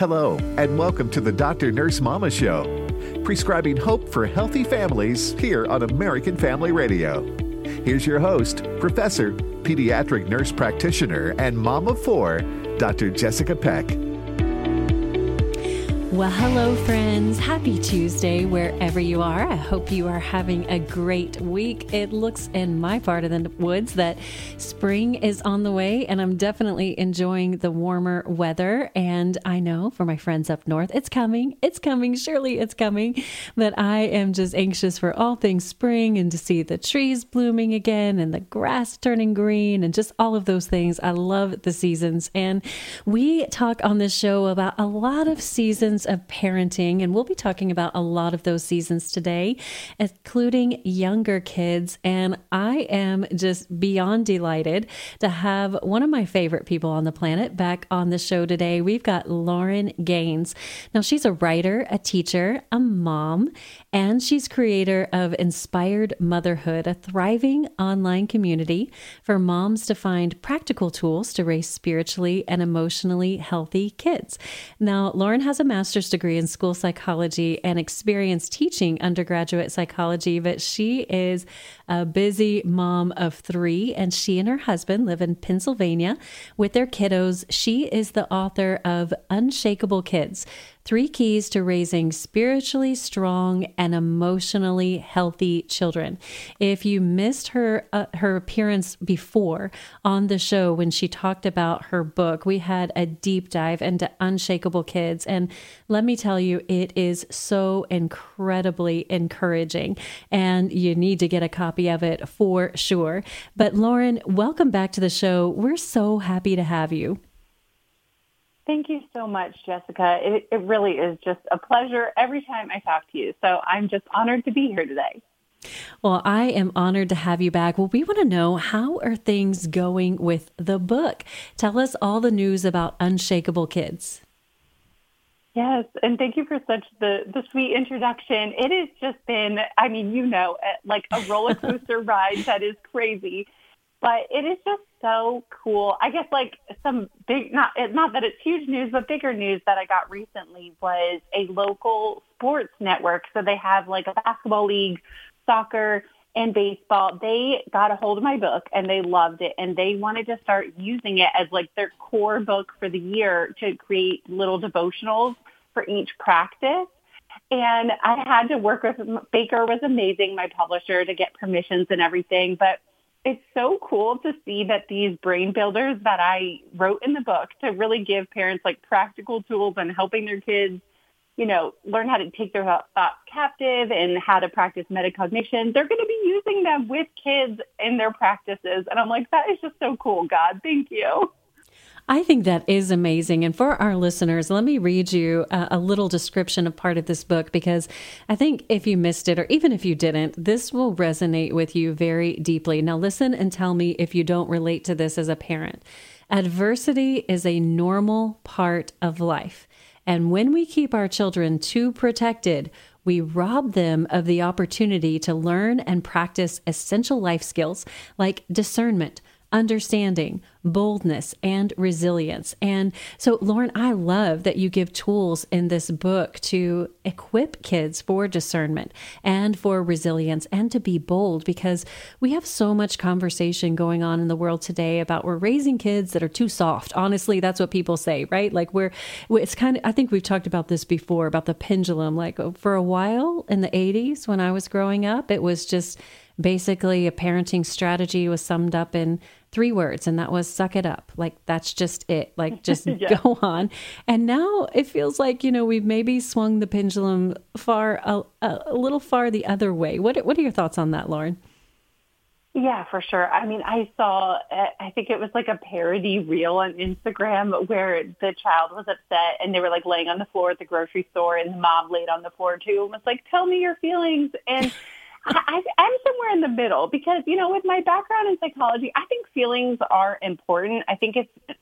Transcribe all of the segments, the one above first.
Hello, and welcome to the Dr. Nurse Mama Show, prescribing hope for healthy families here on American Family Radio. Here's your host, Professor, Pediatric Nurse Practitioner, and of Four, Dr. Jessica Peck. Well, hello, friends. Happy Tuesday, wherever you are. I hope you are having a great week. It looks in my part of the woods that spring is on the way, and I'm definitely enjoying the warmer weather. And I know for my friends up north, it's coming. It's coming. Surely it's coming. But I am just anxious for all things spring and to see the trees blooming again and the grass turning green and just all of those things. I love the seasons. And we talk on this show about a lot of seasons of parenting, and we'll be talking about a lot of those seasons today, including younger kids. And I am just beyond delighted to have one of my favorite people on the planet back on the show today. We've got Lauren Gaines. Now, she's a writer, a teacher, a mom, and she's creator of Inspired Motherhood, a thriving online community for moms to find practical tools to raise spiritually and emotionally healthy kids. Now, Lauren has a master's degree in school psychology and experience teaching undergraduate psychology, but she is a busy mom of three, and she and her husband live in Pennsylvania with their kiddos. She is the author of Unshakable Kids Three keys to raising spiritually strong and emotionally healthy children. If you missed her uh, her appearance before on the show when she talked about her book, we had a deep dive into Unshakable Kids and let me tell you it is so incredibly encouraging and you need to get a copy of it for sure. But Lauren, welcome back to the show. We're so happy to have you. Thank you so much, Jessica. It, it really is just a pleasure every time I talk to you. So I'm just honored to be here today. Well, I am honored to have you back. Well, we want to know how are things going with the book? Tell us all the news about Unshakable Kids. Yes, and thank you for such the the sweet introduction. It has just been, I mean, you know, eh, like a roller coaster ride that is crazy. But it is just so cool. I guess like some big, not eh, not that it's huge news, but bigger news that I got recently was a local sports network. So they have like a basketball league, soccer, and baseball. They got a hold of my book and they loved it, and they wanted to start using it as like their core book for the year to create little devotionals for each practice. And I had to work with Baker was amazing, my publisher, to get permissions and everything, but it's so cool to see that these brain builders that I wrote in the book to really give parents like practical tools on helping their kids, you know, learn how to take their thoughts captive and how to practice metacognition. They're going to be using them with kids in their practices. And I'm like, that is just so cool, God. Thank you. I think that is amazing. And for our listeners, let me read you a, a, little description of part of this book because I think if you missed it or even if you didn't, this will resonate with you very deeply. Now, listen and tell me if you don't relate to this as a parent. Adversity is a normal part of life. And when we keep our children too protected, we rob them of the opportunity to learn and practice essential life skills like discernment, understanding, boldness, and resilience. And so, Lauren, I love that you give tools in this book to equip kids for discernment and for resilience and to be bold because we have so much conversation going on in the world today about we're raising kids that are too soft. Honestly, that's what people say, right? Like, we're, it's kind of, I think we've talked about this before about the pendulum. Like, for a while in the 80s when I was growing up, it was just, basically a parenting strategy was summed up in three words and that was suck it up like that's just it like just yeah. go on and now it feels like you know we've maybe swung the pendulum far a, a, little far the other way what what are your thoughts on that lauren yeah, for sure. I mean, I saw, I think it was like a parody reel on Instagram where the child was upset and they were like laying on the floor at the grocery store and the mom laid on the floor too and was like, tell me your feelings. And I, I'm somewhere in the middle because, you know, with my background in psychology, I think feelings are important. I think it's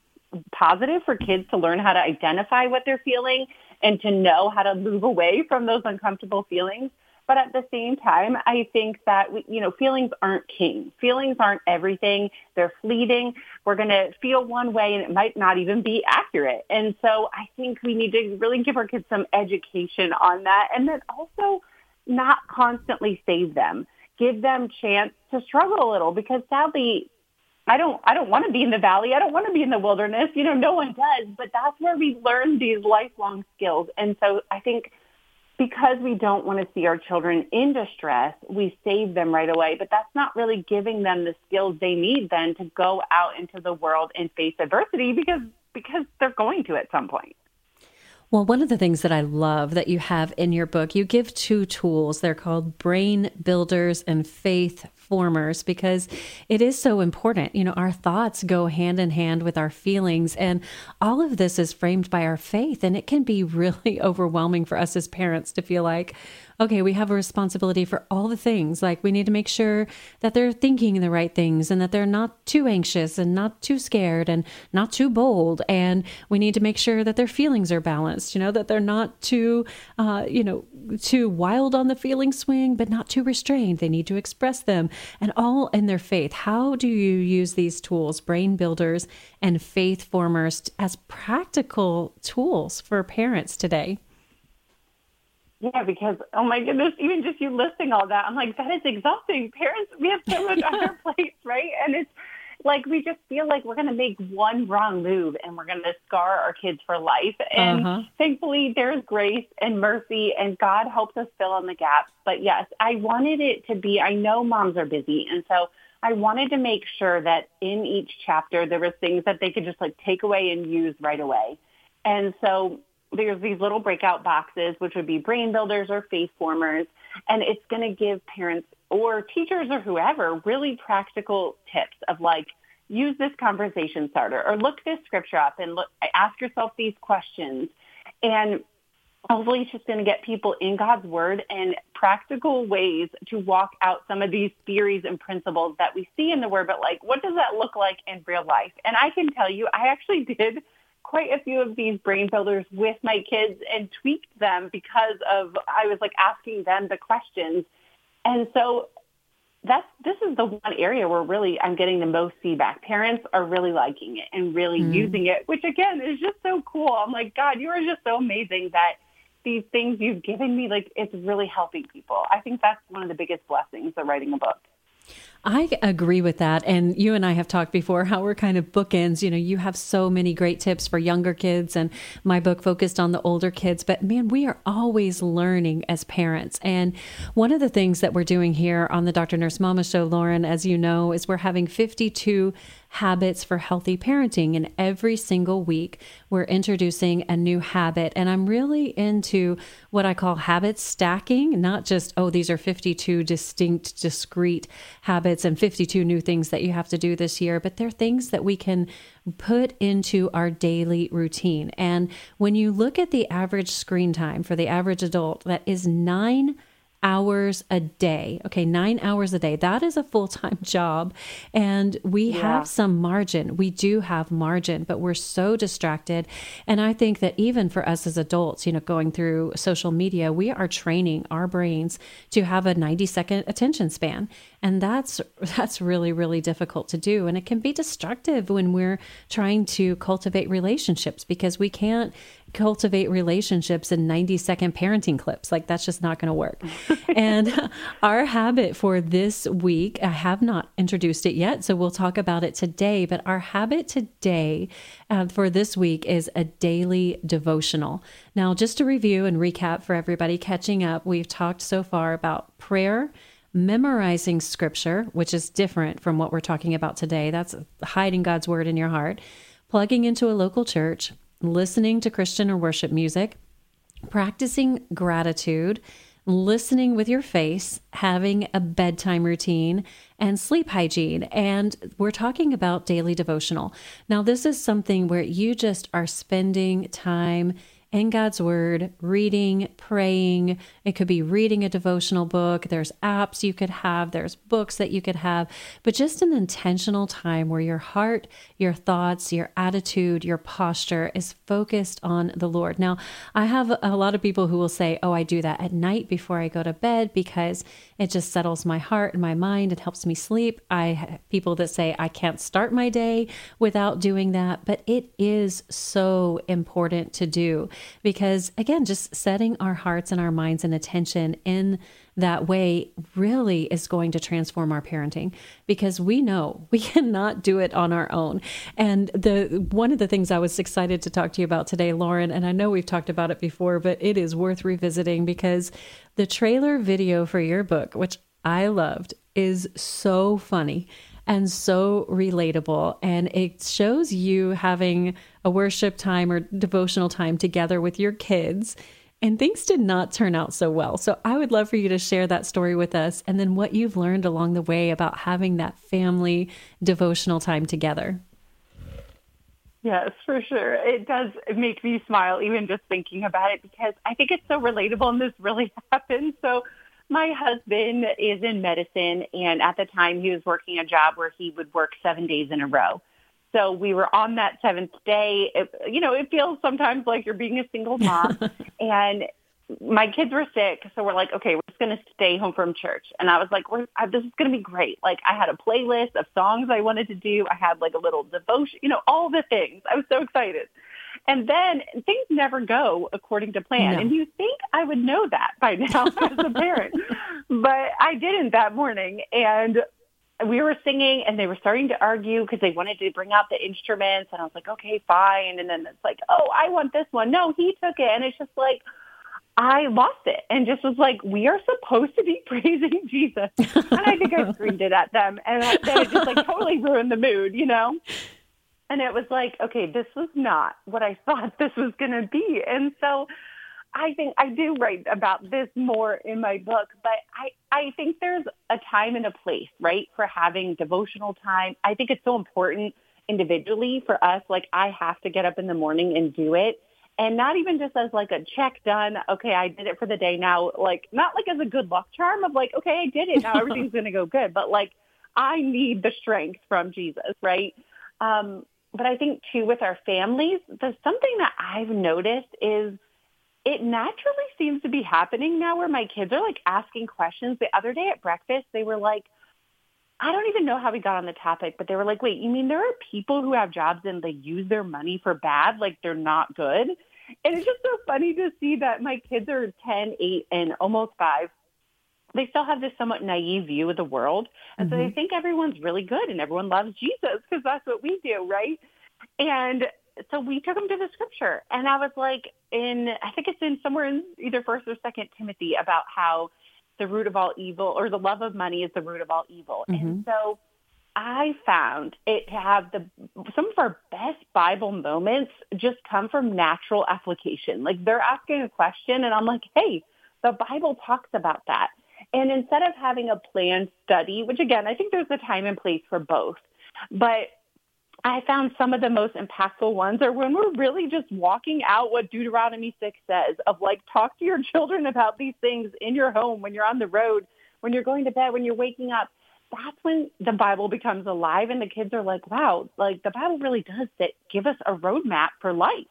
positive for kids to learn how to identify what they're feeling and to know how to move away from those uncomfortable feelings. But at the same time, I think that, we, you know, feelings aren't king. Feelings aren't everything. They're fleeting. We're going to feel one way and it might not even be accurate. And so I think we need to really give our kids some education on that and then also not constantly save them. Give them chance to struggle a little because sadly, I don't I don't want to be in the valley. I don't want to be in the wilderness. You know, no one does, but that's where we learn these lifelong skills. And so I think because we don't want to see our children in distress, we save them right away. But that's not really giving them the skills they need then to go out into the world and face adversity because because they're going to at some point. Well, one of the things that I love that you have in your book, you give two tools. They're called brain builders and faith formers because it is so important. You know, our thoughts go hand in hand with our feelings, and all of this is framed by our faith. And it can be really overwhelming for us as parents to feel like, okay, we have a responsibility for all the things. Like we need to make sure that they're thinking the right things and that they're not too anxious and not too scared and not too bold. And we need to make sure that their feelings are balanced, you know, that they're not too, uh, you know, too wild on the feeling swing, but not too restrained. They need to express them and all in their faith. How do you use these tools, brain builders and faith formers, as practical tools for parents today? Yeah, because oh my goodness, even just you listing all that, I'm like, that is exhausting. Parents, we have so much on our plates, right? And it's like we just feel like we're going to make one wrong move and we're going to scar our kids for life. And uh-huh. thankfully, there's grace and mercy, and God helps us fill in the gaps. But yes, I wanted it to be. I know moms are busy, and so I wanted to make sure that in each chapter there was things that they could just like take away and use right away. And so there's these little breakout boxes, which would be brain builders or faith formers, and it's going to give parents or teachers or whoever really practical tips of like, use this conversation starter or look this scripture up and look, ask yourself these questions. And hopefully it's just going to get people in God's word and practical ways to walk out some of these theories and principles that we see in the word, but like, what does that look like in real life? And I can tell you, I actually did quite a few of these brain builders with my kids and tweaked them because of I was like asking them the questions. And so that's this is the one area where really I'm getting the most feedback. Parents are really liking it and really mm. using it, which again is just so cool. I'm like, God, you are just so amazing that these things you've given me, like it's really helping people. I think that's one of the biggest blessings of writing a book. I agree with that. And you and I have talked before how we're kind of bookends. You know, you have so many great tips for younger kids, and my book focused on the older kids. But man, we are always learning as parents. And one of the things that we're doing here on the Dr. Nurse Mama Show, Lauren, as you know, is we're having 52 habits for healthy parenting. And every single week, we're introducing a new habit. And I'm really into what I call habit stacking, not just, oh, these are 52 distinct, discrete habits and 52 new things that you have to do this year, but they're things that we can put into our daily routine. And when you look at the average screen time for the average adult, that is nine hours a day. Okay, nine hours a day. That is a full time job. And we yeah. have some margin. We do have margin, but we're so distracted. And I think that even for us as adults, you know, going through social media, we are training our brains to have a 90 second attention span and that's that's really really difficult to do and it can be destructive when we're trying to cultivate relationships because we can't cultivate relationships in 90 second parenting clips. Like that's just not going to work. And our habit for this week i have not introduced it yet so we'll talk about it today but our habit today uh, for this week is a daily devotional. Now just to review and recap for everybody catching up we've talked so far about prayer memorizing scripture, which is different from what we're talking about today. That's hiding God's word in your heart, plugging into a local church, listening to Christian or worship music, practicing gratitude, listening with your face, having a bedtime routine, and sleep hygiene. And we're talking about daily devotional. Now, this is something where you just are spending time in God's Word, reading, praying. It could be reading a devotional book. There's apps you could have, there's books that you could have, but just an intentional time where your heart, your thoughts, your attitude, your posture is focused on the Lord. Now, I have a lot of people who will say, Oh, I do that at night before I go to bed because it just settles my heart and my mind. It helps me sleep. I have people that say, I can't start my day without doing that, but it is so important to do because, again, just setting our hearts and our minds and attention in that way really is going to transform our parenting because we know we cannot do it on our own. And the one of the things I was excited to talk to you about today, Lauren, and I know we've talked about it before, but it is worth revisiting because the trailer video for your book, which I loved, is so funny and so relatable. And it shows you having a worship time or devotional time together with your kids. And things did not turn out so well. So I would love for you to share that story with us and then what you've learned along the way about having that family devotional time together. Yes, for sure. It does make me smile even just thinking about it because I think it's so relatable and this really happened. So my husband is in medicine and at the time he was working a job where he would work seven days in a row. So we were on that seventh day. It, you know, it feels sometimes like you're being a single mom and my kids were sick. So we're like, okay, we're just going to stay home from church. And I was like, we're, I, this is going to be great. Like I had a playlist of songs I wanted to do. I had like a little devotion, you know, all the things. I was so excited. And then things never go according to plan. No. And you think I would know that by now as a parent. but I didn't that morning. And we were singing and they were starting to argue because they wanted to bring out the instruments. And I was like, okay, fine. And then it's like, oh, I want this one. No, he took it. And it's just like, I lost it and just was like, we are supposed to be praising Jesus. And I think I screamed it at them. And then it just like totally ruined the mood, you know? And it was like, okay, this was not what I thought this was going to be. And so I think I do write about this more in my book, but I, I think there's a time and a place, right, for having devotional time. I think it's so important individually for us. Like I have to get up in the morning and do it and not even just as like a check done. Okay, I did it for the day now. Like not like as a good luck charm of like, okay, I did it. Now everything's going to go good. But like, I need the strength from Jesus, right? Um, but I think too with our families, there's something that I've noticed is it naturally seems to be happening now where my kids are like asking questions. The other day at breakfast, they were like, I don't even know how we got on the topic, but they were like, wait, you mean there are people who have jobs and they use their money for bad? Like they're not good? And it's just so funny to see that my kids are 10, 8, and almost 5. They still have this somewhat naive view of the world. And mm-hmm. so they mm-hmm. think everyone's really good and everyone loves Jesus because that's what we do, right? And so we took them to the scripture. And I was like, in, I think it's in somewhere in either first or second Timothy about how the root of all evil or the love of money is the root of all evil. Mm-hmm. And so I found it to have the some of our best Bible moments just come from natural application. Like they're asking a question and I'm like, "Hey, the Bible talks about that." And instead of having a planned study, which again, I think there's a time and place for both. But I found some of the most impactful ones are when we're really just walking out what Deuteronomy 6 says of like talk to your children about these things in your home, when you're on the road, when you're going to bed, when you're waking up. That's when the Bible becomes alive and the kids are like, wow, like the Bible really does give us a roadmap for life.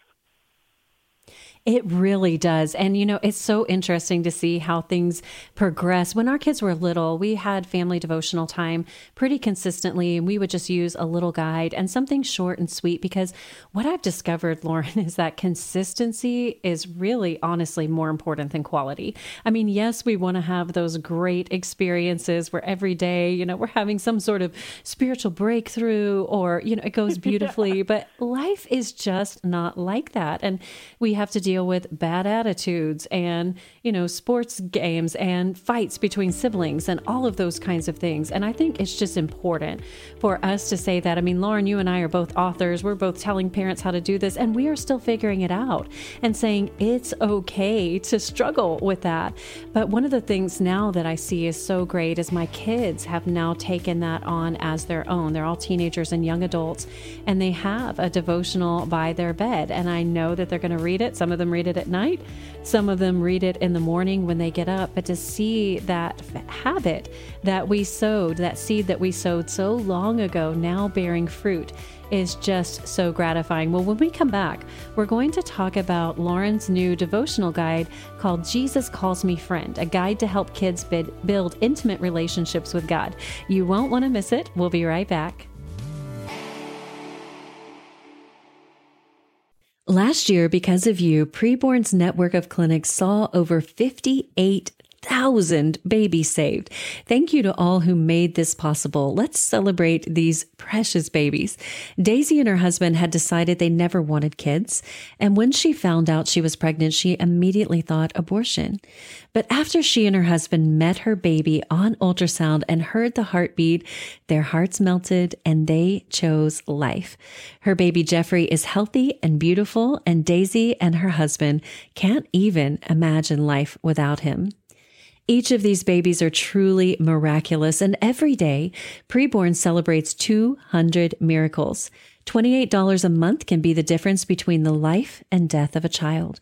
It really does. And, you know, it's so interesting to see how things progress. When our kids were little, we had family devotional time pretty consistently, and we would just use a little guide and something short and sweet because what I've discovered, Lauren, is that consistency is really honestly more important than quality. I mean, yes, we want to have those great experiences where every day, you know, we're having some sort of spiritual breakthrough or, you know, it goes beautifully, yeah. but life is just not like that. And we have to deal with bad attitudes and, you know, sports games and fights between siblings and all of those kinds of things. And I think it's just important for us to say that. I mean, Lauren, you and I are both authors. We're both telling parents how to do this, and we are still figuring it out and saying it's okay to struggle with that. But one of the things now that I see is so great is my kids have now taken that on as their own. They're all teenagers and young adults, and they have a devotional by their bed. And I know that they're going to read it. Some of them read it at night, some of them read it in the morning when they get up. But to see that habit that we sowed, that seed that we sowed so long ago, now bearing fruit is just so gratifying. Well, when we come back, we're going to talk about Lauren's new devotional guide called Jesus Calls Me Friend, a guide to help kids build intimate relationships with God. You won't want to miss it. We'll be right back. Last year, because of you, Preborn's network of clinics saw over 58 thousand babies saved. Thank you to all who made this possible. Let's celebrate these precious babies. Daisy and her husband had decided they never wanted kids. And when she found out she was pregnant, she immediately thought abortion. But after she and her husband met her baby on ultrasound and heard the heartbeat, their hearts melted and they chose life. Her baby Jeffrey is healthy and beautiful, and Daisy and her husband can't even imagine life without him. Each of these babies are truly miraculous, and every day, Preborn celebrates 200 miracles. $28 a month can be the difference between the life and death of a child.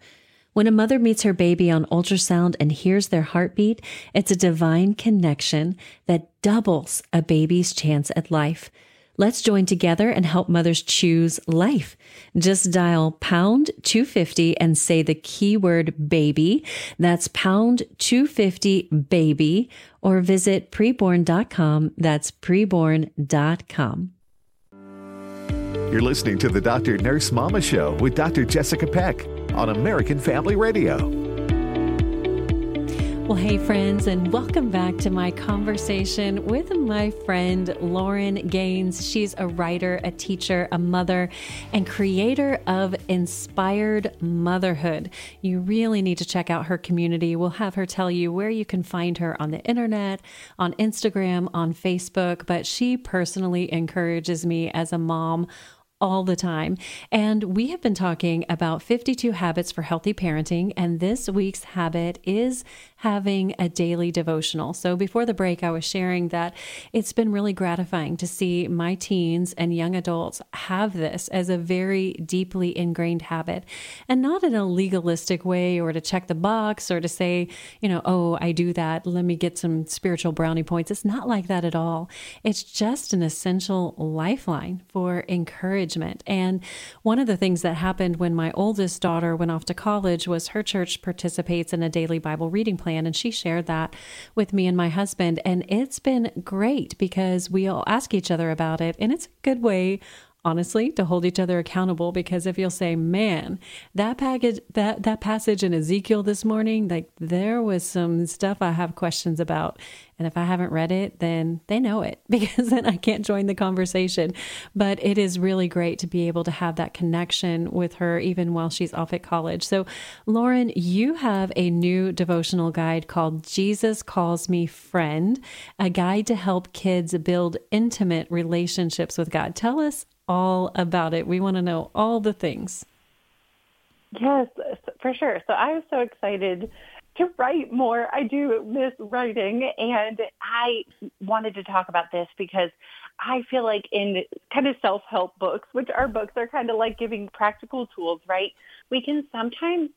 When a mother meets her baby on ultrasound and hears their heartbeat, it's a divine connection that doubles a baby's chance at life. Let's join together and help mothers choose life. Just dial pound 250 and say the keyword baby. That's pound 250 baby or visit preborn.com. That's preborn.com. You're listening to the Dr. Nurse Mama Show with Dr. Jessica Peck on American Family Radio. Well, hey, friends, and welcome back to my conversation with my friend Lauren Gaines. She's a writer, a teacher, a mother, and creator of Inspired Motherhood. You really need to check out her community. We'll have her tell you where you can find her on the internet, on Instagram, on Facebook, but she personally encourages me as a mom all the time. And we have been talking about 52 habits for healthy parenting. And this week's habit is having a daily devotional. So before the break, I was sharing that it's been really gratifying to see my teens and young adults have this as a very deeply ingrained habit and not in a legalistic way or to check the box or to say, you know, oh, I do that. Let me get some spiritual brownie points. It's not like that at all. It's just an essential lifeline for encouragement. And one of the things that happened when my oldest daughter went off to college was her church participates in a daily Bible reading plan plan. And she shared that with me and my husband. And it's been great because we all ask each other about it. And it's a good way honestly to hold each other accountable because if you'll say man that package that that passage in ezekiel this morning like there was some stuff i have questions about and if I haven't read it, then they know it because then I can't join the conversation. But it is really great to be able to have that connection with her even while she's off at college. So, Lauren, you have a new devotional guide called Jesus Calls Me Friend, a guide to help kids build intimate relationships with God. Tell us all about it. We want to know all the things. Yes, for sure. So I was so excited to write more. I do miss writing and I wanted to talk about this because I feel like in kind of self-help books, which our books are kind of like giving practical tools, right? We can sometimes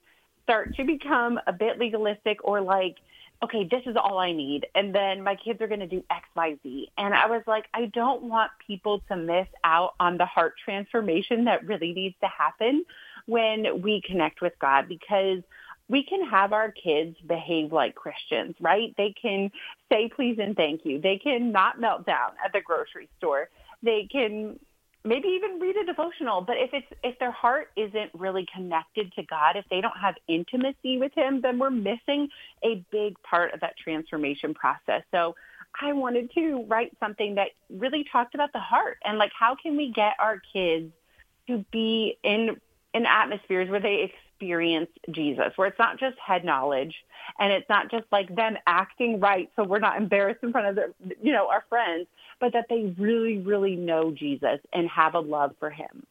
start to become a bit legalistic or like, okay, this is all I need. And then my kids are going to do X, Y, Z. And I was like, I don't want people to miss out on the heart transformation that really needs to happen when we connect with God because we can have our kids behave like Christians, right? They can say please and thank you. They can not melt down at the grocery store. They can maybe even read a devotional, but if it's if their heart isn't really connected to God, if they don't have intimacy with him, then we're missing a big part of that transformation process. So I wanted to write something that really talked about the heart and like how can we get our kids to be in in atmospheres where they experience Jesus, where it's not just head knowledge and it's not just like them acting right so we're not embarrassed in front of their, you know, our friends, but that they really, really know Jesus and have a love for him.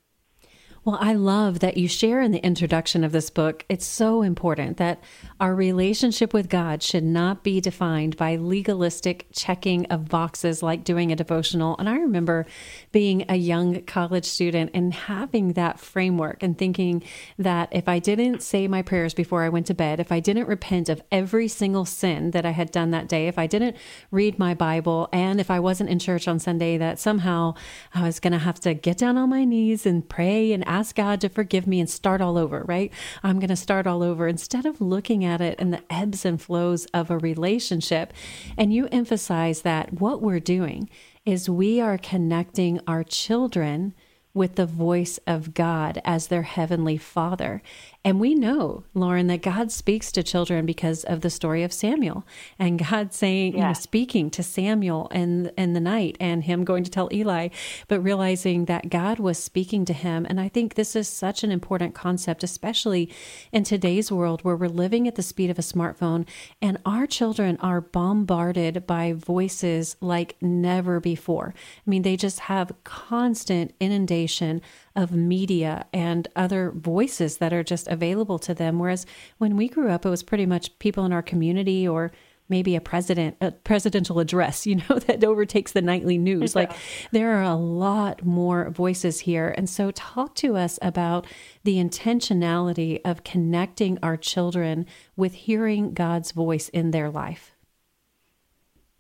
Well, I love that you share in the introduction of this book. It's so important that our relationship with God should not be defined by legalistic checking of boxes like doing a devotional. And I remember being a young college student and having that framework and thinking that if I didn't say my prayers before I went to bed, if I didn't repent of every single sin that I had done that day, if I didn't read my Bible, and if I wasn't in church on Sunday, that somehow I was going to have to get down on my knees and pray and ask God to forgive me and start all over, right? I'm going to start all over instead of looking at it in the ebbs and flows of a relationship. And you emphasize that what we're doing is we are connecting our children with the voice of God as their heavenly father. And we know, Lauren, that God speaks to children because of the story of Samuel and God saying, yeah. you know, speaking to Samuel in, in the night and him going to tell Eli, but realizing that God was speaking to him. And I think this is such an important concept, especially in today's world where we're living at the speed of a smartphone and our children are bombarded by voices like never before. I mean, they just have constant inundation of media and other voices that are just available to them. Whereas when we grew up, it was pretty much people in our community or maybe a president a presidential address you know that overtakes the nightly news yeah. like there are a lot more voices here and so talk to us about the intentionality of connecting our children with hearing god's voice in their life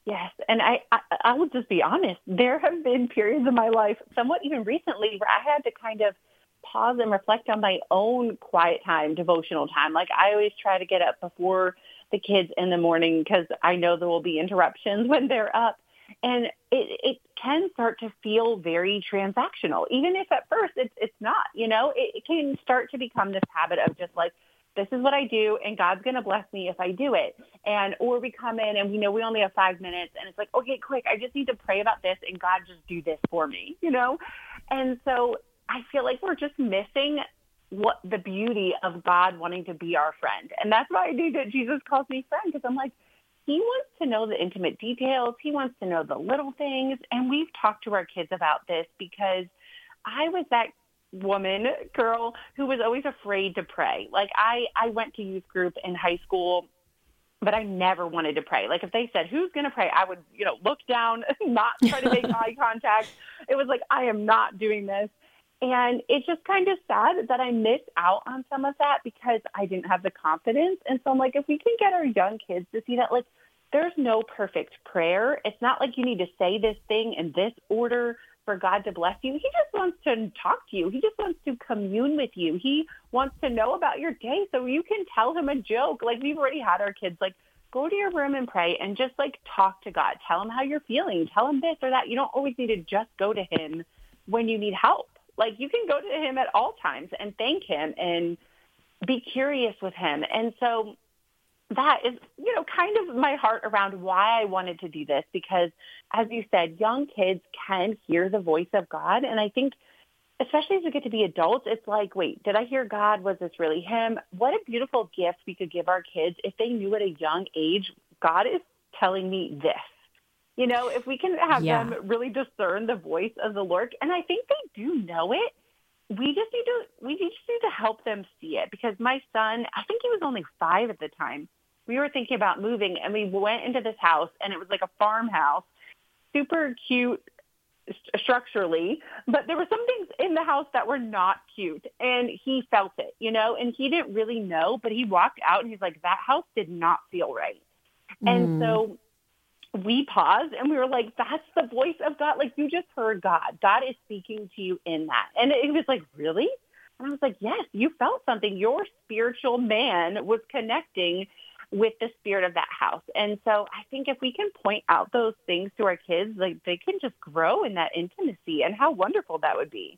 Yes, and I, I I will just be honest. There have been periods of my life, somewhat even recently, where I had to kind of pause and reflect on my own quiet time, devotional time. Like I always try to get up before the kids in the morning because I know there will be interruptions when they're up. And it, it can start to feel very transactional, even if at first it's, it's not, you know, it, it can start to become this habit of just like, this is what I do and God's going to bless me if I do it. And, or we come in and we know we only have five minutes and it's like, okay, quick, I just need to pray about this and God just do this for me, you know? And so I feel like we're just missing what the beauty of God wanting to be our friend. And that's why I do that Jesus calls me friend because I'm like, he wants to know the intimate details. He wants to know the little things. And we've talked to our kids about this because I was that woman, girl, who was always afraid to pray. Like I, I went to youth group in high school, but I never wanted to pray. Like if they said, who's going to pray? I would, you know, look down, not try to make eye contact. It was like, I am not doing this. And it's just kind of sad that I missed out on some of that because I didn't have the confidence. And so I'm like, if we can get our young kids to see that, like, there's no perfect prayer. It's not like you need to say this thing in this order for God to bless you. He just wants to talk to you. He just wants to commune with you. He wants to know about your day so you can tell him a joke. Like we've already had our kids like go to your room and pray and just like talk to God. Tell him how you're feeling. Tell him this or that. You don't always need to just go to him when you need help. Like you can go to him at all times and thank him and be curious with him. And so that is, you know, kind of my heart around why I wanted to do this because, as you said, young kids can hear the voice of God. And I think, especially as we get to be adults, it's like, wait, did I hear God? Was this really him? What a beautiful gift we could give our kids if they knew at a young age, God is telling me this. You know, if we can have yeah. them really discern the voice of the Lord, and I think they do know it, we just need to we just need to help them see it because my son, I think he was only five at the time we were thinking about moving and we went into this house and it was like a farmhouse, super cute structurally, but there were some things in the house that were not cute and he felt it, you know, and he didn't really know, but he walked out and he's like, that house did not feel right. Mm. And so we paused and we were like, that's the voice of God. Like you just heard God. God is speaking to you in that. And it was like, really? And I was like, yes, you felt something. Your spiritual man was connecting with the spirit of that house. And so I think if we can point out those things to our kids, like they can just grow in that intimacy and how wonderful that would be.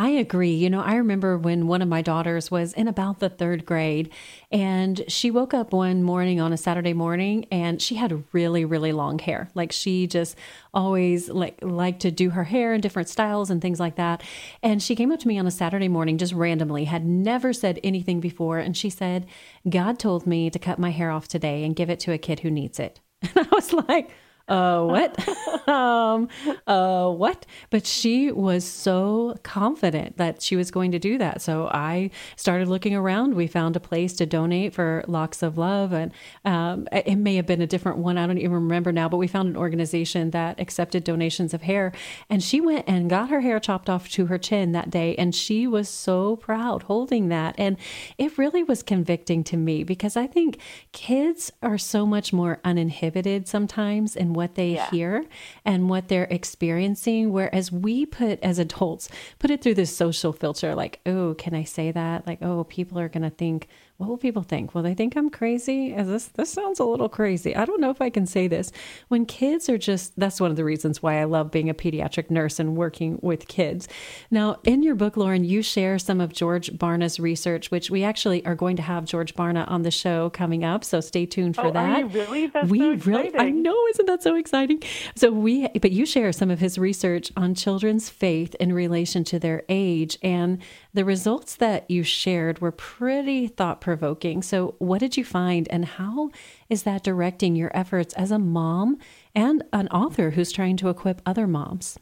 I agree. You know, I remember when one of my daughters was in about the third grade and she woke up one morning on a Saturday morning and she had really, really long hair. Like she just always like liked to do her hair in different styles and things like that. And she came up to me on a Saturday morning just randomly, had never said anything before. And she said, God told me to cut my hair off today and give it to a kid who needs it. And I was like, uh, what? um, uh, what? But she was so confident that she was going to do that. So I started looking around. We found a place to donate for Locks of Love. And um, it may have been a different one. I don't even remember now, but we found an organization that accepted donations of hair. And she went and got her hair chopped off to her chin that day. And she was so proud holding that. And it really was convicting to me because I think kids are so much more uninhibited sometimes in what they yeah. hear and what they're experiencing. Whereas we put, as adults, put it through this social filter like, oh, can I say that? Like, oh, people are going to think, what will people think? Will they think I'm crazy? Is this this sounds a little crazy. I don't know if I can say this. When kids are just that's one of the reasons why I love being a pediatric nurse and working with kids. Now, in your book, Lauren, you share some of George Barna's research, which we actually are going to have George Barna on the show coming up. So stay tuned for oh, that. Are you really? That's we so really I know, isn't that so exciting? So we but you share some of his research on children's faith in relation to their age and the results that you shared were pretty thought provoking. So, what did you find, and how is that directing your efforts as a mom and an author who's trying to equip other moms?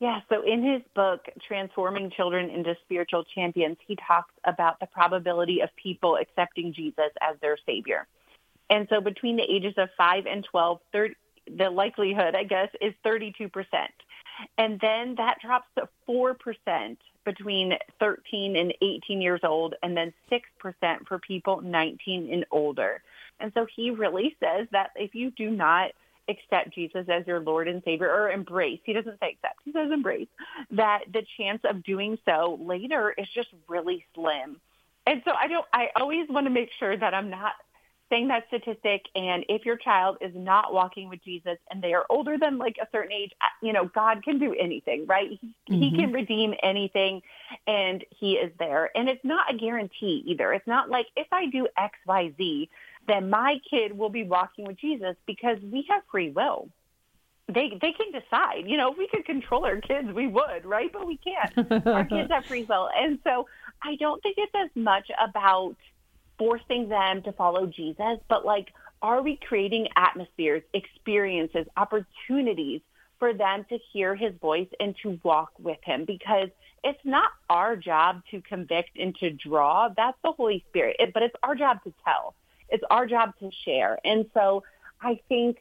Yeah, so in his book, Transforming Children into Spiritual Champions, he talks about the probability of people accepting Jesus as their Savior. And so between the ages of 5 and 12, 30, the likelihood, I guess, is 32%. And then that drops to 4% between 13 and 18 years old, and then 6% for people 19 and older. And so he really says that if you do not accept Jesus as your Lord and Savior or embrace, he doesn't say accept, he says embrace, that the chance of doing so later is just really slim. And so I don't, I always want to make sure that I'm not saying that statistic and if your child is not walking with Jesus and they are older than like a certain age, you know, God can do anything, right? He, mm-hmm. he can redeem anything and he is there. And it's not a guarantee either. It's not like if I do X, Y, Z, then my kid will be walking with Jesus because we have free will. They they can decide. You know, if we could control our kids, we would, right? But we can't. our kids have free will. And so I don't think it's as much about – forcing them to follow Jesus, but like, are we creating atmospheres, experiences, opportunities for them to hear his voice and to walk with him? Because it's not our job to convict and to draw. That's the Holy Spirit. It, but it's our job to tell. It's our job to share. And so I think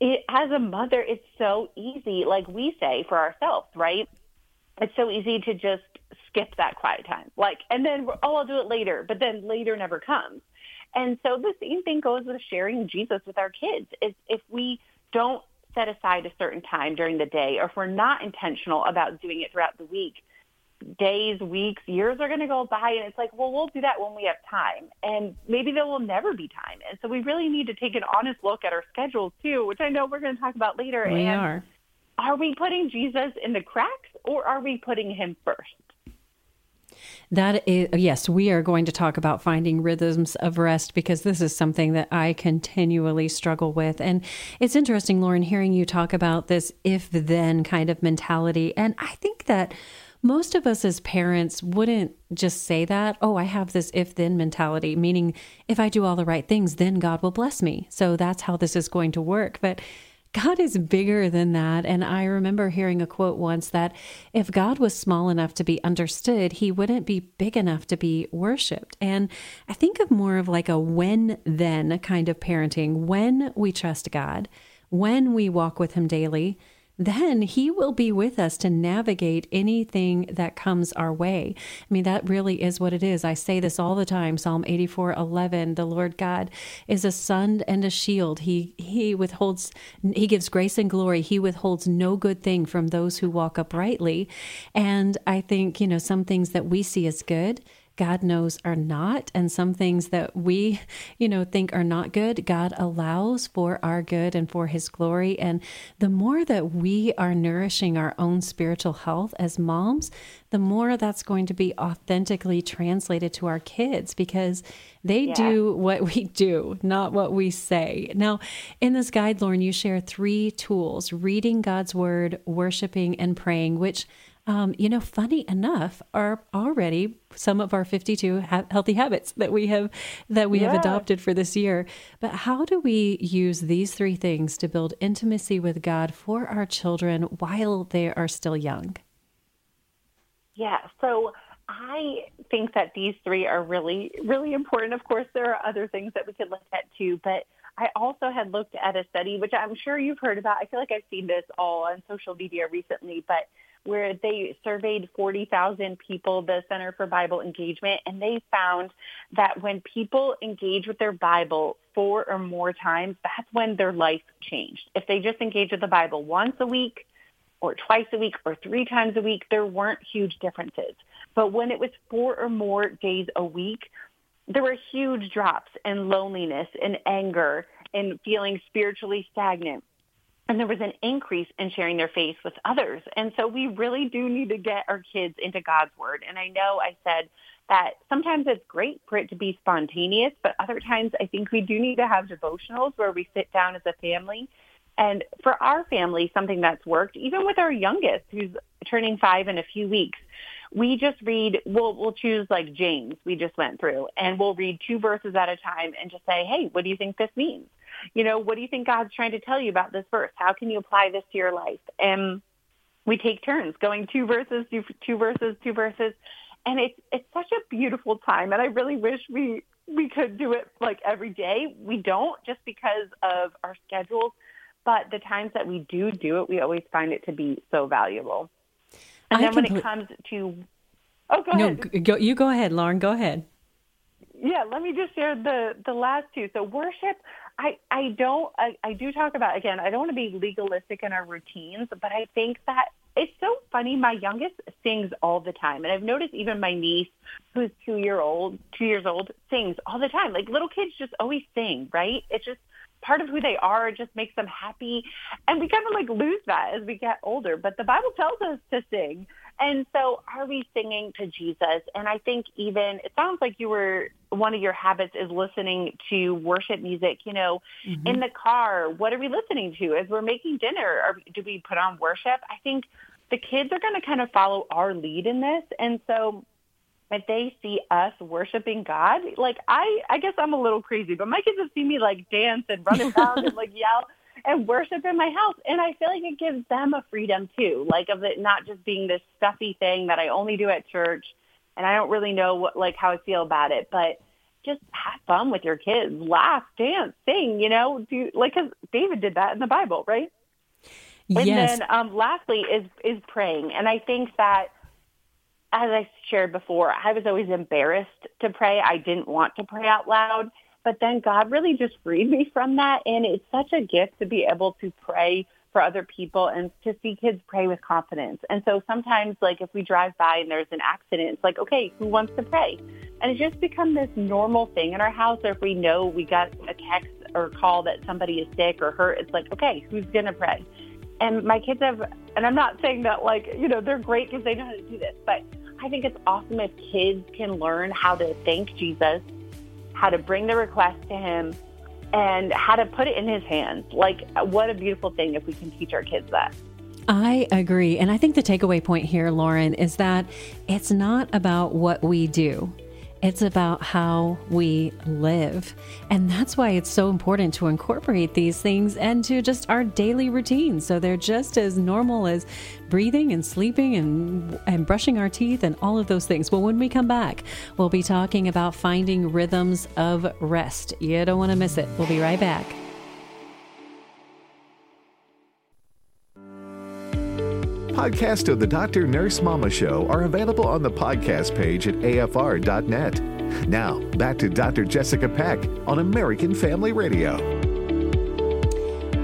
it, as a mother, it's so easy, like we say for ourselves, right? It's so easy to just skip that quiet time. Like, and then oh, I'll do it later, but then later never comes. And so the same thing goes with sharing Jesus with our kids. Is if we don't set aside a certain time during the day, or if we're not intentional about doing it throughout the week, days, weeks, years are going to go by, and it's like, well, we'll do that when we have time, and maybe there will never be time. And so we really need to take an honest look at our schedules too, which I know we're going to talk about later. We and are. Are we putting Jesus in the cracks, or are we putting him first? That is, yes, we are going to talk about finding rhythms of rest because this is something that I continually struggle with. And it's interesting, Lauren, hearing you talk about this if then kind of mentality. And I think that most of us as parents wouldn't just say that, oh, I have this if then mentality, meaning if I do all the right things, then God will bless me. So that's how this is going to work. But God is bigger than that. And I remember hearing a quote once that if God was small enough to be understood, he wouldn't be big enough to be worshiped. And I think of more of like a when then kind of parenting. When we trust God, when we walk with him daily, then He will be with us to navigate anything that comes our way. I mean, that really is what it is. I say this all the time Psalm 84 11, the Lord God is a sun and a shield. He, he withholds, He gives grace and glory. He withholds no good thing from those who walk uprightly. And I think, you know, some things that we see as good God knows are not. And some things that we, you know, think are not good, God allows for our good and for his glory. And the more that we are nourishing our own spiritual health as moms, the more that's going to be authentically translated to our kids because they yeah. do what we do, not what we say. Now, in this guide, Lauren, you share three tools reading God's word, worshiping, and praying, which um, you know, funny enough, are already some of our 52 ha- healthy habits that we have that we yeah. have adopted for this year. But how do we use these three things to build intimacy with God for our children while they are still young? Yeah. So I think that these three are really, really important. Of course, there are other things that we could look at too, but I also had looked at a study, which I'm sure you've heard about. I feel like I've seen this all on social media recently, but where they surveyed 40,000 people, the Center for Bible Engagement, and they found that when people engage with their Bible four or more times, that's when their life changed. If they just engage with the Bible once a week, or twice a week or three times a week, there weren't huge differences. But when it was four or more days a week, there were huge drops in loneliness and anger and feeling spiritually stagnant. And there was an increase in sharing their faith with others. And so we really do need to get our kids into God's word. And I know I said that sometimes it's great for it to be spontaneous, but other times I think we do need to have devotionals where we sit down as a family and for our family, something that's worked, even with our youngest, who's turning five in a few weeks, we just read, we'll, we'll choose like James, we just went through, and we'll read two verses at a time and just say, hey, what do you think this means? You know, what do you think God's trying to tell you about this verse? How can you apply this to your life? And we take turns going two verses, two, two verses, two verses. And it's, it's such a beautiful time. And I really wish we, we could do it like every day. We don't just because of our schedules but the times that we do do it, we always find it to be so valuable. And I then when it comes to, oh, go no, ahead. Go, you go ahead, Lauren. Go ahead. Yeah, let me just share the the last two. So worship, I I don't I, I do talk about again. I don't want to be legalistic in our routines, but I think that it's so funny. My youngest sings all the time, and I've noticed even my niece, who's two year old, two years old, sings all the time. Like little kids just always sing, right? It's just part of who they are. It just makes them happy. And we kind of like lose that as we get older. But the Bible tells us to sing. And so are we singing to Jesus? And I think even, it sounds like you were, one of your habits is listening to worship music, you know, mm-hmm. in the car. What are we listening to? As we're making dinner, or do we put on worship? I think the kids are going to kind of follow our lead in this. And so if they see us worshiping God, like I, I guess I'm a little crazy, but my kids have seen me like dance and run around and like yell and worship in my house. And I feel like it gives them a freedom too, like of it not just being this stuffy thing that I only do at church and I don't really know what, like how I feel about it, but just have fun with your kids, laugh, dance, sing, you know, do like, cause David did that in the Bible, right? And yes. then, um, lastly is, is praying. And I think that, as I shared before, I was always embarrassed to pray. I didn't want to pray out loud. But then God really just freed me from that. And it's such a gift to be able to pray for other people and to see kids pray with confidence. And so sometimes, like, if we drive by and there's an accident, it's like, okay, who wants to pray? And it's just become this normal thing in our house. Or if we know we got a text or call that somebody is sick or hurt, it's like, okay, who's going to pray? And my kids have, and I'm not saying that like, you know, they're great because they know how to do this, but I think it's awesome if kids can learn how to thank Jesus, how to bring the request to him, and how to put it in his hands. Like, what a beautiful thing if we can teach our kids that. I agree. And I think the takeaway point here, Lauren, is that it's not about what we do. It's about how we live. And that's why it's so important to incorporate these things into just our daily routine. So they're just as normal as breathing and sleeping and, and brushing our teeth and all of those things. Well, when we come back, we'll be talking about finding rhythms of rest. You don't want to miss it. We'll be right back. Podcasts of the Dr. Nurse Mama Show are available on the podcast page at afr.net. Now, back to Dr. Jessica Peck on American Family Radio.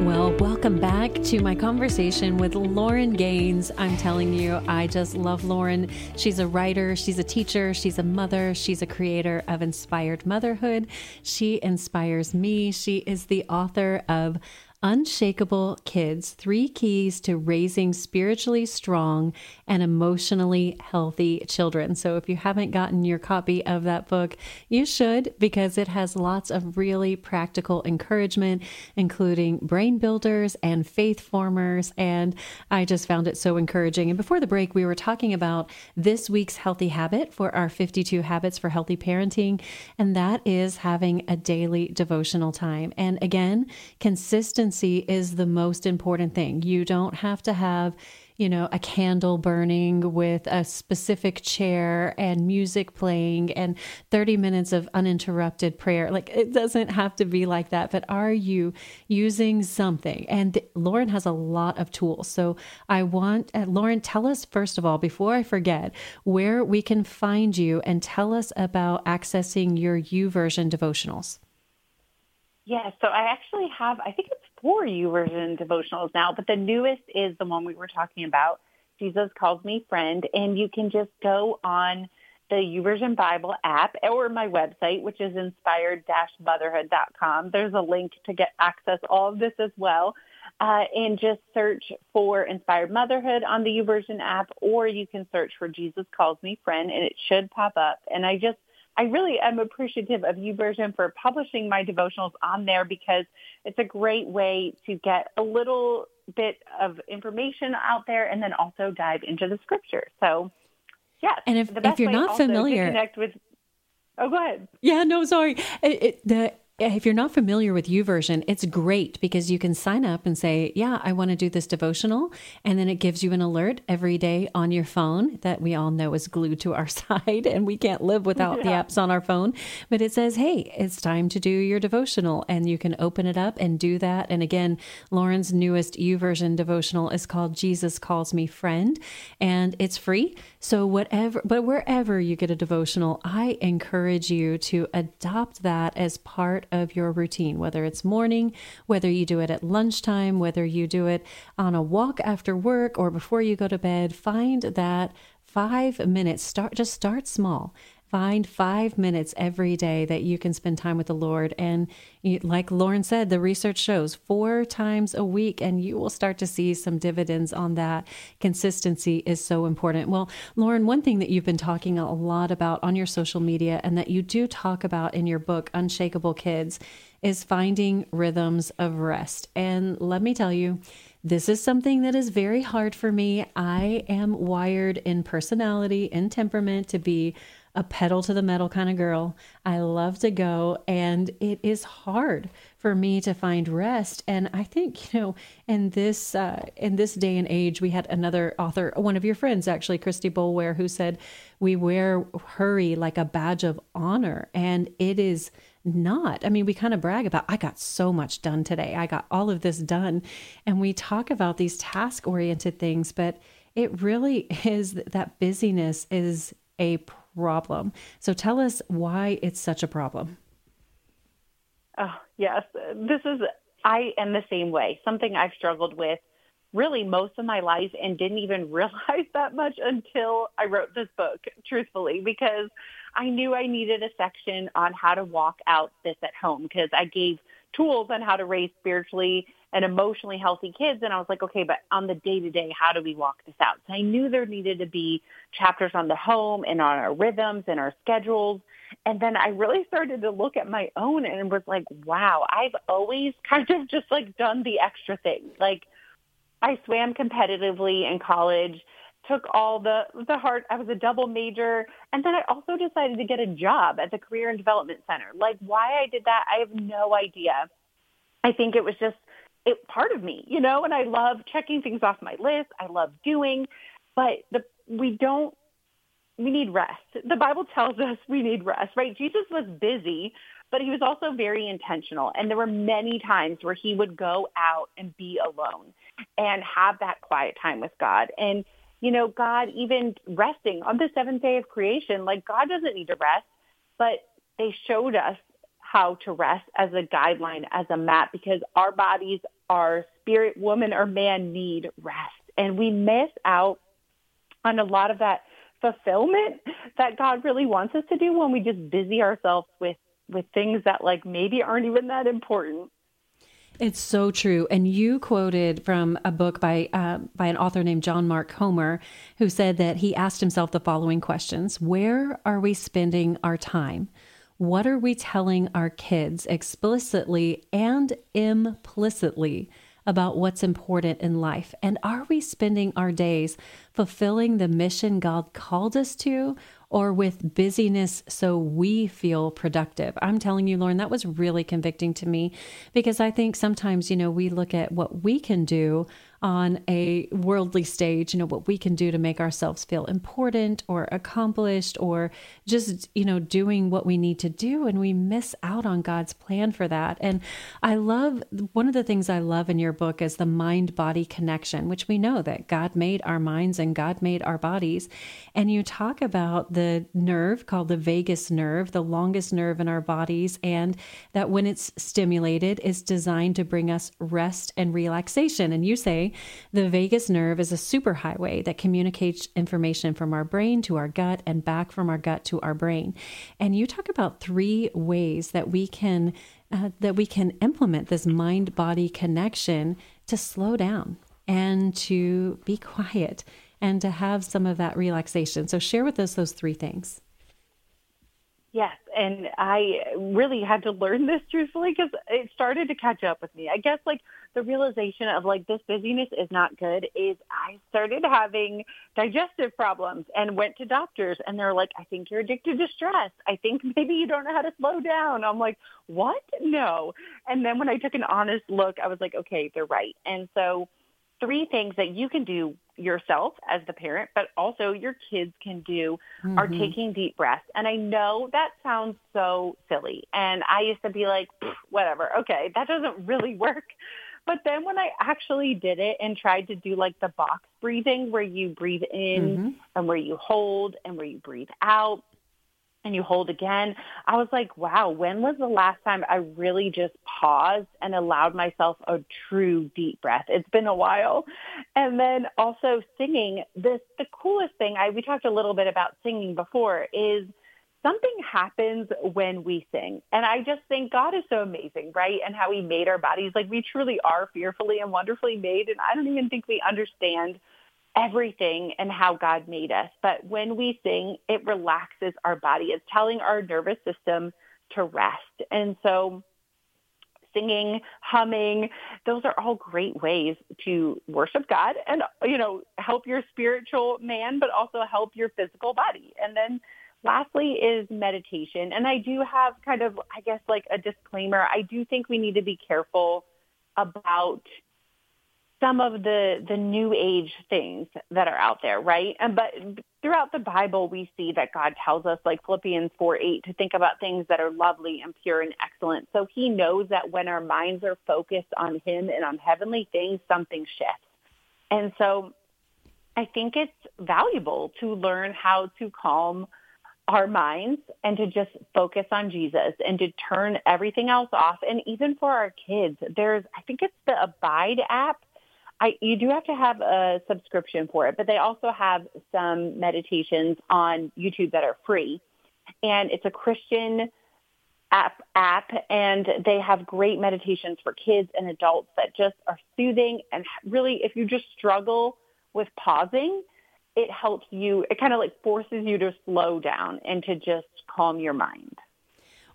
Well, welcome back to my conversation with Lauren Gaines. I'm telling you, I just love Lauren. She's a writer, she's a teacher, she's a mother, she's a creator of Inspired Motherhood. She inspires me. She is the author of Unshakable Kids Three Keys to Raising Spiritually Strong and Emotionally Healthy Children. So, if you haven't gotten your copy of that book, you should because it has lots of really practical encouragement, including brain builders and faith formers. And I just found it so encouraging. And before the break, we were talking about this week's healthy habit for our 52 Habits for Healthy Parenting, and that is having a daily devotional time. And again, consistency is the most important thing. You don't have to have, you know, a candle burning with a specific chair and music playing and 30 minutes of uninterrupted prayer. Like it doesn't have to be like that, but are you using something? And Lauren has a lot of tools. So I want uh, Lauren tell us first of all before I forget where we can find you and tell us about accessing your YouVersion devotionals. Yeah, so I actually have, I think it's four YouVersion devotionals now, but the newest is the one we were talking about. Jesus calls me friend, and you can just go on the YouVersion Bible app or my website, which is inspired-motherhood.com. There's a link to get access all of this as well. Uh, and just search for Inspired Motherhood on the YouVersion app, or you can search for Jesus Calls Me Friend, and it should pop up. And I just I really am appreciative of YouVersion for publishing my devotionals on there because it's a great way to get a little bit of information out there and then also dive into the scripture. So, yes. And if, if you're not familiar, connect with. Oh, go ahead. Yeah, no, sorry. It, it, the if you're not familiar with YouVersion, it's great because you can sign up and say, Yeah, I want to do this devotional. And then it gives you an alert every day on your phone that we all know is glued to our side and we can't live without yeah. the apps on our phone. But it says, Hey, it's time to do your devotional. And you can open it up and do that. And again, Lauren's newest YouVersion devotional is called Jesus Calls Me Friend and it's free. So, whatever, but wherever you get a devotional, I encourage you to adopt that as part of your routine, whether it's morning, whether you do it at lunchtime, whether you do it on a walk after work or before you go to bed. Find that five minutes, start, just start small Find five minutes every day that you can spend time with the Lord. And like Lauren said, the research shows four times a week, and you will start to see some dividends on that. Consistency is so important. Well, Lauren, one thing that you've been talking a lot about on your social media and that you do talk about in your book, Unshakable Kids, is finding rhythms of rest. And let me tell you, this is something that is very hard for me. I am wired in personality and temperament to be a pedal to the metal kind of girl. I love to go, and it is hard for me to find rest. And I think you know, in this uh, in this day and age, we had another author, one of your friends, actually, Christy Boulware, who said we wear hurry like a badge of honor, and it is not. I mean, we kind of brag about, I got so much done today. I got all of this done. And we talk about these task oriented things, but it really is that busyness is a problem. So tell us why it's such a problem. Oh, yes. This is, I am the same way. Something I've struggled with really most of my life and didn't even realize that much until I wrote this book, truthfully, because I knew I needed a section on how to walk out this at home because I gave tools on how to raise spiritually and emotionally healthy kids. And I was like, okay, but on the day to day, how do we walk this out? So I knew there needed to be chapters on the home and on our rhythms and our schedules. And then I really started to look at my own and was like, wow, I've always kind of just like done the extra thing. Like I swam competitively in college, took all the the hard I was a double major and then I also decided to get a job at the Career and Development Center. Like why I did that, I have no idea. I think it was just it part of me, you know, and I love checking things off my list. I love doing, but the we don't we need rest. The Bible tells us we need rest, right? Jesus was busy, but he was also very intentional. And there were many times where he would go out and be alone and have that quiet time with God. And, you know, God even resting on the seventh day of creation, like God doesn't need to rest, but they showed us how to rest as a guideline, as a map, because our bodies, our spirit, woman or man need rest. And we miss out on a lot of that fulfillment that God really wants us to do when we just busy ourselves with with things that like maybe aren't even that important. It's so true. And you quoted from a book by uh, by an author named John Mark Comer, who said that he asked himself the following questions: Where are we spending our time? What are we telling our kids explicitly and implicitly about what's important in life? And are we spending our days fulfilling the mission God called us to, or with busyness so we feel productive. I'm telling you, Lauren, that was really convicting to me because I think sometimes, you know, we look at what we can do on a worldly stage, you know, what we can do to make ourselves feel important or accomplished or just, you know, doing what we need to do. And we miss out on God's plan for that. And I love one of the things I love in your book is the mind body connection, which we know that God made our minds and God made our bodies. And you talk about the nerve called the vagus nerve, the longest nerve in our bodies, and that when it's stimulated, is designed to bring us rest and relaxation. And you say, the vagus nerve is a superhighway that communicates information from our brain to our gut and back from our gut to our brain. And you talk about three ways that we can uh, that we can implement this mind body connection to slow down and to be quiet and to have some of that relaxation. So share with us those three things. Yes, and I really had to learn this truthfully because it started to catch up with me. I guess like the realization of like this busyness is not good is I started having digestive problems and went to doctors and they're like, I think you're addicted to stress. I think maybe you don't know how to slow down. I'm like, what? No. And then when I took an honest look, I was like, okay, they're right. And so three things that you can do yourself as the parent, but also your kids can do mm-hmm. are taking deep breaths. And I know that sounds so silly. And I used to be like, whatever, okay, that doesn't really work. But then when I actually did it and tried to do like the box breathing where you breathe in mm-hmm. and where you hold and where you breathe out and you hold again, I was like, wow, when was the last time I really just paused and allowed myself a true deep breath? It's been a while. And then also singing, this the coolest thing, I we talked a little bit about singing before is something happens when we sing. And I just think God is so amazing, right? And how he made our bodies. Like we truly are fearfully and wonderfully made. And I don't even think we understand everything and how God made us. But when we sing, it relaxes our body. It's telling our nervous system to rest. And so singing, humming, those are all great ways to worship God and, you know, help your spiritual man, but also help your physical body. And then lastly is meditation. And I do have kind of, I guess, like a disclaimer. I do think we need to be careful about some of the the new age things that are out there, right? And but throughout the Bible, we see that God tells us, like Philippians four eight, to think about things that are lovely and pure and excellent. So He knows that when our minds are focused on Him and on heavenly things, something shifts. And so, I think it's valuable to learn how to calm our minds and to just focus on Jesus and to turn everything else off. And even for our kids, there's, I think it's the Abide app. I, you do have to have a subscription for it, but they also have some meditations on YouTube that are free. And it's a Christian app, app and they have great meditations for kids and adults that just are soothing and really if you just struggle with pausing, it helps you, it kind of like forces you to slow down and to just calm your mind.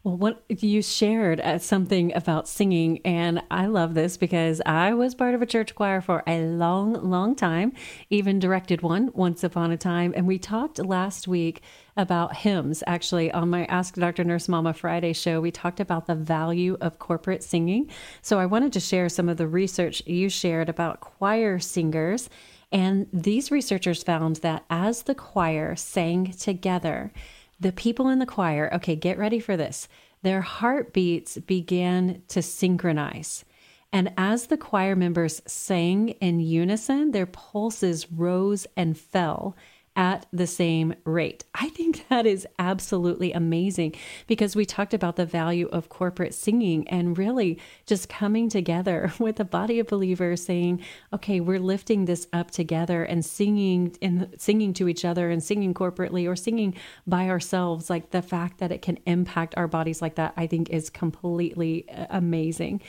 Well, what you shared uh, something about singing, and I love this because I was part of a church choir for a long, long time, even directed one once upon a time. And we talked last week about hymns. Actually, on my Ask Dr. Nurse Mama Friday show, we talked about the value of corporate singing. So I wanted to share some of the research you shared about choir singers and these researchers found that as the choir sang together, the people in the choir, okay, get ready for this, their heartbeats began to synchronize. And as the choir members sang in unison, their pulses rose and fell at the same rate. I think that is absolutely amazing because we talked about the value of corporate singing and really just coming together with a body of believers saying, okay, we're lifting this up together and singing and singing to each other and singing corporately or singing by ourselves. Like the fact that it can impact our bodies like that, I think is completely uh, amazing.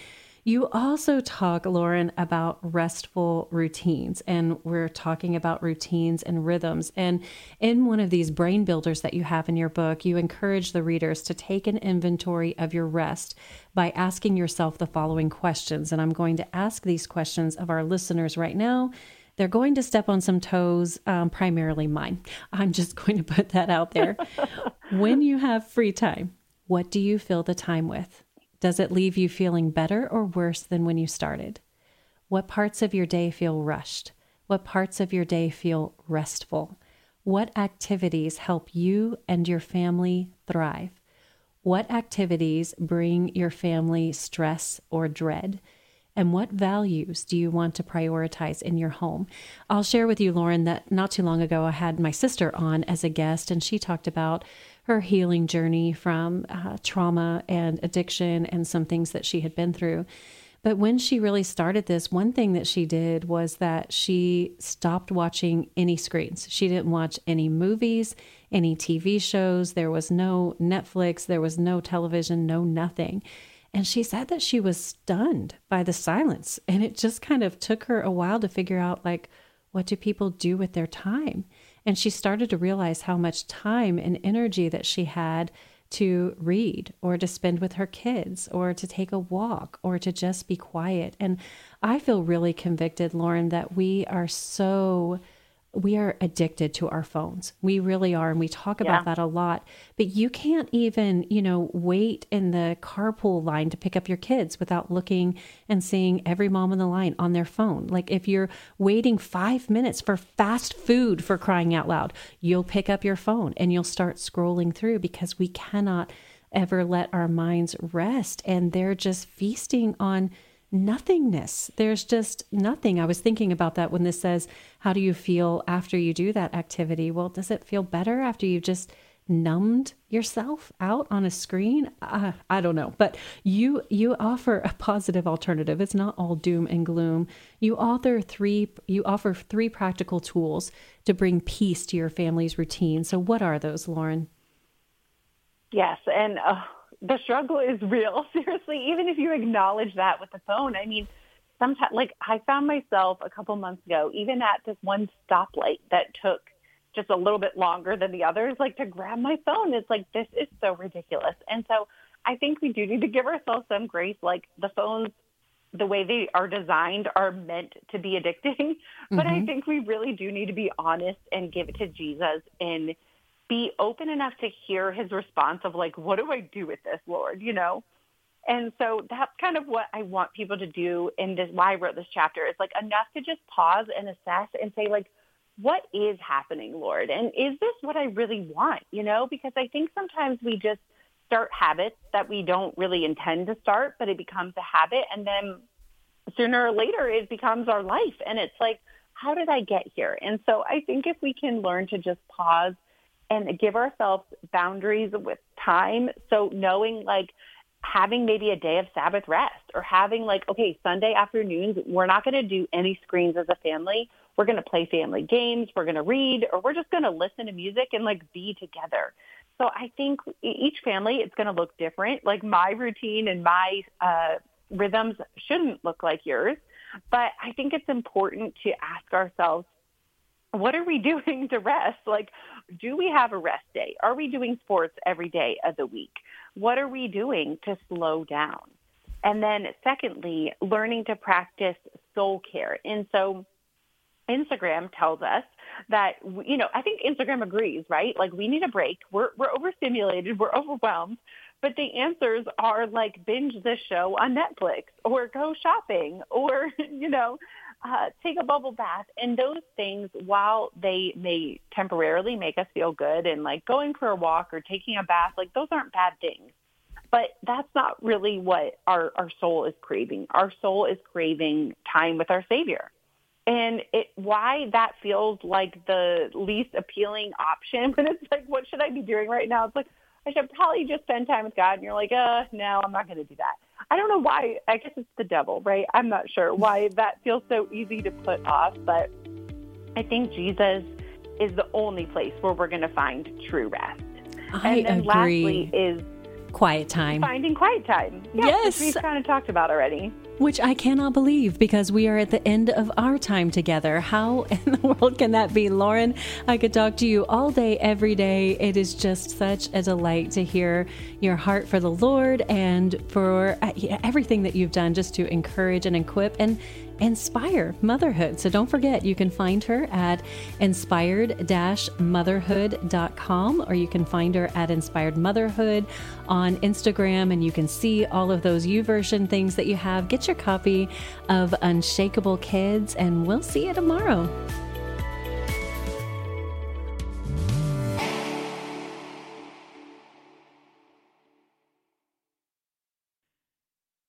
You also talk, Lauren, about restful routines, and we're talking about routines and rhythms. And in one of these brain builders that you have in your book, you encourage the readers to take an inventory of your rest by asking yourself the following questions. And I'm going to ask these questions of our listeners right now. They're going to step on some toes, um, primarily mine. I'm just going to put that out there. when you have free time, what do you fill the time with? Does it leave you feeling better or worse than when you started? What parts of your day feel rushed? What parts of your day feel restful? What activities help you and your family thrive? What activities bring your family stress or dread? And what values do you want to prioritize in your home? I'll share with you, Lauren, that not too long ago I had my sister on as a guest, and she talked about her healing journey from uh, trauma and addiction and some things that she had been through. But when she really started this, one thing that she did was that she stopped watching any screens. She didn't watch any movies, any TV shows. There was no Netflix, there was no television, no nothing. And she said that she was stunned by the silence. And it just kind of took her a while to figure out, like, what do people do with their time? And she started to realize how much time and energy that she had to read or to spend with her kids or to take a walk or to just be quiet. And I feel really convicted, Lauren, that we are so we are addicted to our phones. We really are. And we talk about yeah. that a lot. But you can't even, you know, wait in the carpool line to pick up your kids without looking and seeing every mom in the line on their phone. Like if you're waiting five minutes for fast food for crying out loud, you'll pick up your phone and you'll start scrolling through because we cannot ever let our minds rest. And they're just feasting on nothingness. There's just nothing. I was thinking about that when this says, How do you feel after you do that activity? Well, does it feel better after you've just numbed yourself out on a screen? Uh, I don't know, but you you offer a positive alternative. It's not all doom and gloom. You author three you offer three practical tools to bring peace to your family's routine. So what are those, Lauren? Yes, and uh, the struggle is real. Seriously, even if you acknowledge that with the phone, I mean, sometimes, like I found myself a couple months ago, even at this one stoplight that took just a little bit longer than the others, like to grab my phone. It's like, this is so ridiculous. And so I think we do need to give ourselves some grace. Like the phones, the way they are designed are meant to be addicting. But mm-hmm. I think we really do need to be honest and give it to Jesus and be open enough to hear his response of like, what do I do with this, Lord? You know? And so that's kind of what I want people to do in this, why I wrote this chapter is like enough to just pause and assess and say like, what is happening, Lord? And is this what I really want? You know, because I think sometimes we just start habits that we don't really intend to start, but it becomes a habit. And then sooner or later it becomes our life. And it's like, how did I get here? And so I think if we can learn to just pause and give ourselves boundaries with time. So knowing like having maybe a day of Sabbath rest or having like, okay, Sunday afternoons, we're not going to do any screens as a family. We're going to play family games. We're going to read or we're just going to listen to music and like be together. So I think each family, it's going to look different. Like my routine and my uh, rhythms shouldn't look like yours. But I think it's important to ask ourselves, what are we doing to rest? Like, do we have a rest day? Are we doing sports every day of the week? What are we doing to slow down? And then secondly, learning to practice soul care. And so Instagram tells us that, you know, I think Instagram agrees, right? Like we need a break. We're, we're overstimulated. We're overwhelmed. But the answers are like binge this show on Netflix or go shopping or, you know, uh, take a bubble bath. And those things, while they may temporarily make us feel good and like going for a walk or taking a bath, like those aren't bad things. But that's not really what our, our soul is craving. Our soul is craving time with our Savior. and it why that feels like the least appealing option when it's like what should I be doing right now? It's like I should probably just spend time with God and you're like, uh, no, I'm not gonna do that. I don't know why I guess it's the devil, right? I'm not sure why that feels so easy to put off, but I think Jesus is the only place where we're gonna find true rest. I and then agree. lastly is quiet time. finding quiet time. Yeah, Yes. which we've kind of talked about already. Which I cannot believe because we are at the end of our time together. How in the world can that be, Lauren? I could talk to you all day, every day. It is just such a delight to hear your heart for the Lord and for uh, everything that you've done just to encourage and equip and inspire motherhood. So don't forget, you can find her at inspired motherhood.com or you can find her at Inspired Motherhood on Instagram and you can see all of those YouVersion things that you have. Get your copy of Unshakable Kids and we'll see you tomorrow.